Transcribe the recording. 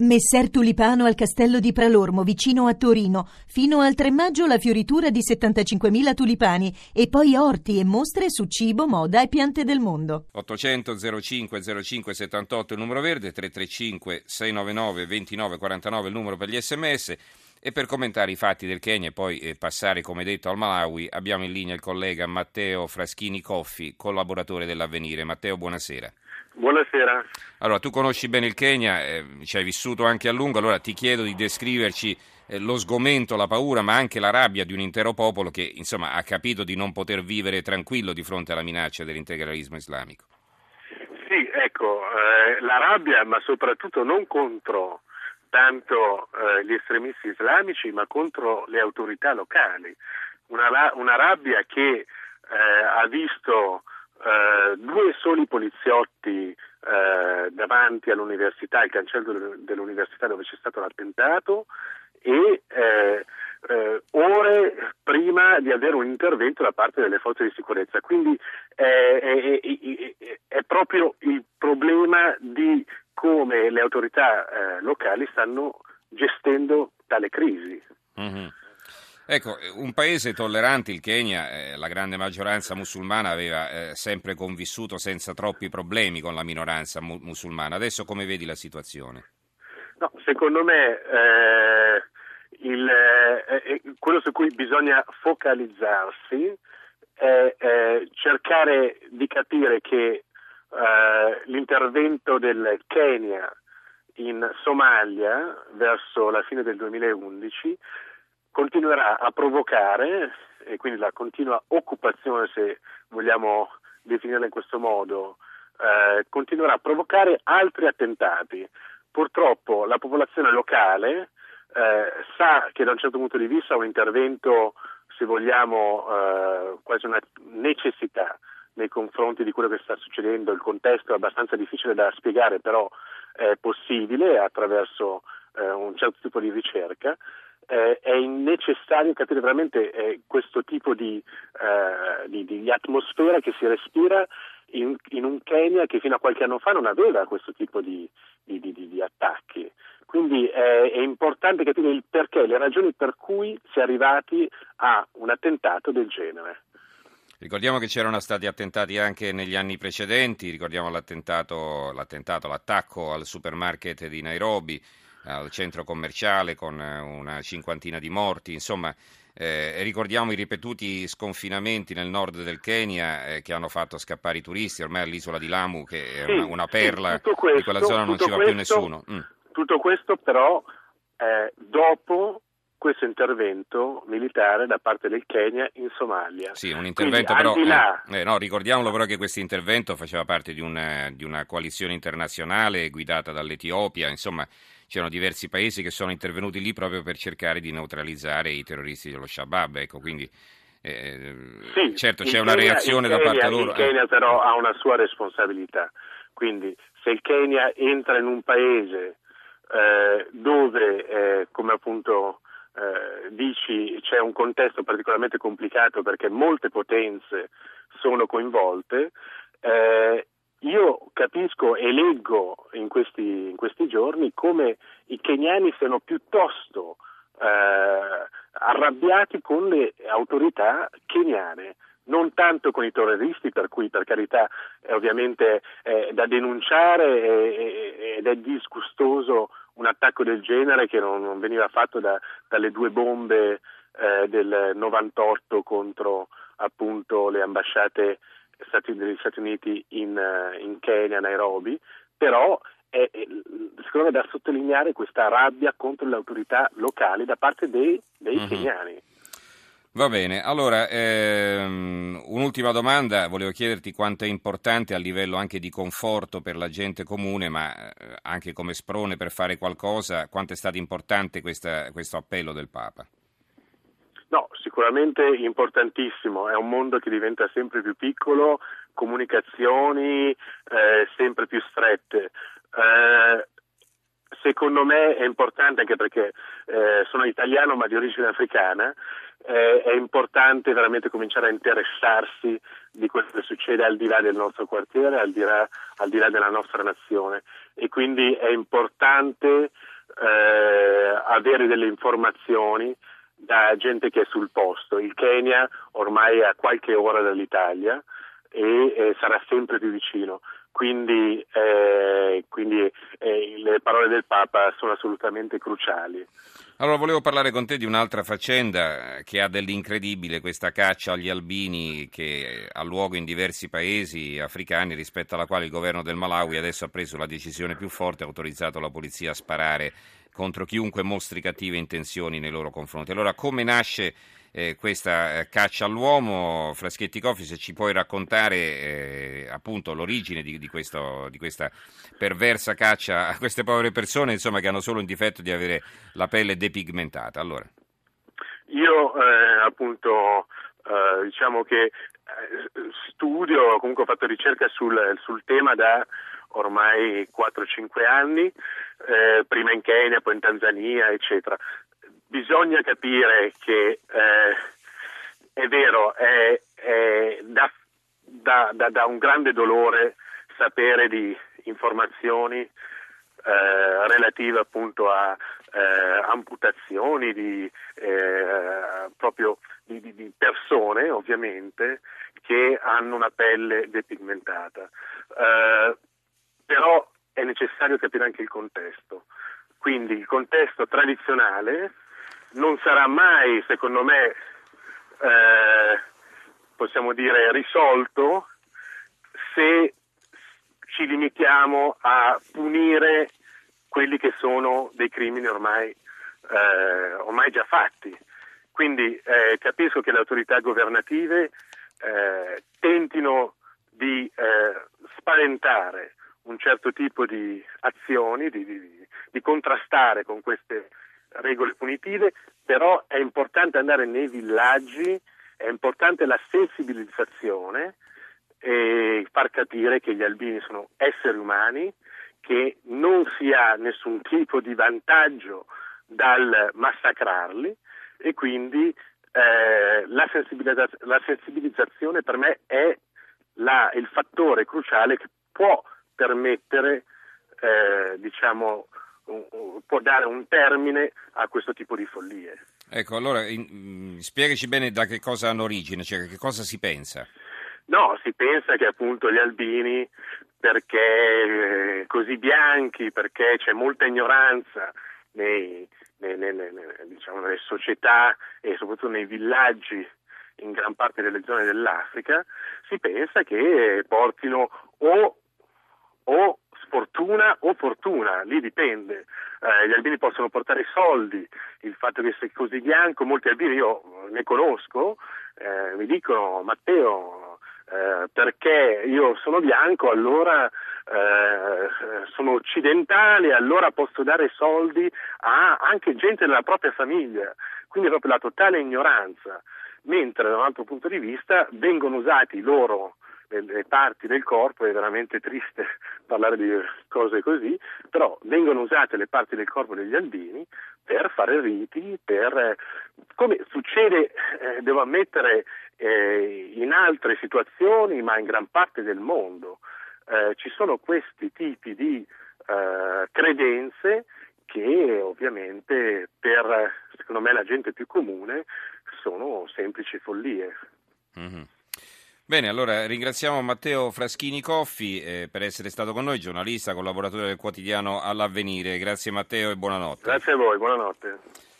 Messer Tulipano al castello di Pralormo, vicino a Torino. Fino al 3 maggio la fioritura di 75.000 tulipani e poi orti e mostre su cibo, moda e piante del mondo. 800 05 05 78 il numero verde, 335 699 29 49 il numero per gli sms. E per commentare i fatti del Kenya e poi eh, passare, come detto, al Malawi, abbiamo in linea il collega Matteo Fraschini Coffi, collaboratore dell'Avvenire. Matteo, buonasera. Buonasera. Allora, tu conosci bene il Kenya, eh, ci hai vissuto anche a lungo, allora ti chiedo di descriverci eh, lo sgomento, la paura, ma anche la rabbia di un intero popolo che, insomma, ha capito di non poter vivere tranquillo di fronte alla minaccia dell'integralismo islamico. Sì, ecco, eh, la rabbia, ma soprattutto non contro tanto eh, gli estremisti islamici, ma contro le autorità locali. Una, una rabbia che eh, ha visto eh, due soli poliziotti eh, davanti all'università, il cancello dell'università dove c'è stato l'attentato e eh, eh, ore prima di avere un intervento da parte delle forze di sicurezza. Quindi è, è, è, è proprio il problema di come le autorità eh, locali stanno gestendo tale crisi. Mm-hmm. Ecco, un paese tollerante, il Kenya, eh, la grande maggioranza musulmana aveva eh, sempre convissuto senza troppi problemi con la minoranza mu- musulmana. Adesso come vedi la situazione? No, secondo me eh, il, eh, eh, quello su cui bisogna focalizzarsi è cercare di capire che eh, l'intervento del Kenya in Somalia verso la fine del 2011 continuerà a provocare, e quindi la continua occupazione, se vogliamo definirla in questo modo, eh, continuerà a provocare altri attentati. Purtroppo la popolazione locale eh, sa che da un certo punto di vista un intervento, se vogliamo, eh, quasi una necessità nei confronti di quello che sta succedendo, il contesto è abbastanza difficile da spiegare, però è possibile attraverso eh, un certo tipo di ricerca eh, è necessario capire veramente eh, questo tipo di, eh, di, di, atmosfera che si respira in, in, un Kenya che fino a qualche anno fa non aveva questo tipo di, di attacchi. Quindi è, è, importante capire il perché, le ragioni per cui si è arrivati a un attentato del genere. Ricordiamo che c'erano stati attentati anche negli anni precedenti, ricordiamo l'attentato, l'attentato l'attacco al supermarket di Nairobi, al centro commerciale con eh, una cinquantina di morti, insomma eh, ricordiamo i ripetuti sconfinamenti nel nord del Kenya eh, che hanno fatto scappare i turisti, ormai all'isola di Lamu che è sì, una, una, perla, sì, questo, di quella zona non ci va questo, più nessuno. Mm. Tutto questo però eh, dopo questo intervento militare da parte del Kenya in Somalia. Sì, un intervento Quindi, però, là... eh, no, ricordiamolo però che questo intervento faceva parte di una, di una coalizione internazionale guidata dall'Etiopia, insomma c'erano diversi paesi che sono intervenuti lì proprio per cercare di neutralizzare i terroristi dello Shabab, ecco, quindi eh, sì, certo c'è una Kenya, reazione Kenya, da parte loro. Il Kenya però ha una sua responsabilità, quindi se il Kenya entra in un paese eh, dove, eh, come appunto eh, dici, c'è un contesto particolarmente complicato perché molte potenze sono coinvolte, eh, capisco e leggo in questi, in questi, giorni come i keniani siano piuttosto eh, arrabbiati con le autorità keniane, non tanto con i terroristi, per cui per carità è ovviamente eh, da denunciare ed è disgustoso un attacco del genere che non, non veniva fatto da, dalle due bombe eh, del 98 contro appunto le ambasciate Stati, degli Stati Uniti in, eh, in Kenya, Nairobi, però è, secondo me da sottolineare questa rabbia contro le autorità locali da parte dei, dei mm-hmm. keniani. Va bene, allora ehm, un'ultima domanda, volevo chiederti quanto è importante a livello anche di conforto per la gente comune, ma eh, anche come sprone per fare qualcosa, quanto è stato importante questa, questo appello del Papa? No, sicuramente importantissimo, è un mondo che diventa sempre più piccolo, comunicazioni eh, sempre più strette. Eh, secondo me è importante anche perché eh, sono italiano ma di origine africana, eh, è importante veramente cominciare a interessarsi di quello che succede al di là del nostro quartiere, al di là, al di là della nostra nazione e quindi è importante eh, avere delle informazioni da gente che è sul posto. Il Kenya ormai è a qualche ora dall'Italia e eh, sarà sempre più vicino. Quindi, eh, quindi eh, le parole del Papa sono assolutamente cruciali. Allora, volevo parlare con te di un'altra faccenda eh, che ha dell'incredibile, questa caccia agli albini che ha luogo in diversi paesi africani rispetto alla quale il governo del Malawi adesso ha preso la decisione più forte, ha autorizzato la polizia a sparare contro chiunque mostri cattive intenzioni nei loro confronti. Allora, come nasce eh, questa eh, caccia all'uomo? Fraschetti Coffi, se ci puoi raccontare eh, appunto l'origine di, di, questo, di, questa perversa caccia a queste povere persone, insomma, che hanno solo il difetto di avere la pelle depigmentata. Allora. Io eh, appunto eh, diciamo che studio, comunque ho fatto ricerca sul, sul tema da ormai 4-5 anni, eh, prima in Kenya, poi in Tanzania, eccetera. Bisogna capire che eh, è vero, è, è da, da, da, da, un grande dolore sapere di informazioni eh, relative appunto a eh, amputazioni di, eh, proprio di, di, di persone ovviamente che hanno una pelle depigmentata. Uh, però è necessario capire anche il contesto. Quindi il contesto tradizionale non sarà mai, secondo me, eh, possiamo dire, risolto se ci limitiamo a punire quelli che sono dei crimini ormai, eh, ormai già fatti. Quindi eh, capisco che le autorità governative eh, tentino di eh, spaventare un certo tipo di azioni, di, di, di contrastare con queste regole punitive, però è importante andare nei villaggi, è importante la sensibilizzazione e far capire che gli albini sono esseri umani, che non si ha nessun tipo di vantaggio dal massacrarli e quindi eh, la, sensibilizza- la, sensibilizzazione per me è la, il fattore cruciale che può permettere, eh, diciamo, può dare un termine a questo tipo di follie. Ecco, allora in, mm, spiegaci bene da che cosa hanno origine, cioè che cosa si pensa. No, si pensa che appunto gli albini, perché eh, così bianchi, perché c'è molta ignoranza nei, nei, nei, diciamo, nelle società e soprattutto nei villaggi in gran parte delle zone dell'Africa, si pensa che portino o o sfortuna o fortuna, lì dipende. Eh, gli albini possono portare soldi, il fatto che sei così bianco, molti albini io ne conosco, eh, mi dicono Matteo eh, perché io sono bianco allora eh, sono occidentale, allora posso dare soldi a anche gente della propria famiglia, quindi proprio la totale ignoranza, mentre da un altro punto di vista vengono usati loro le parti del corpo, è veramente triste parlare di cose così, però vengono usate le parti del corpo degli albini per fare riti, per, come succede, eh, devo ammettere, eh, in altre situazioni, ma in gran parte del mondo. Eh, ci sono questi tipi di eh, credenze che ovviamente per, secondo me, la gente più comune sono semplici follie. Mm-hmm. Bene, allora ringraziamo Matteo Fraschini Coffi eh, per essere stato con noi, giornalista, collaboratore del quotidiano All'Avvenire. Grazie Matteo e buonanotte. Grazie a voi, buonanotte.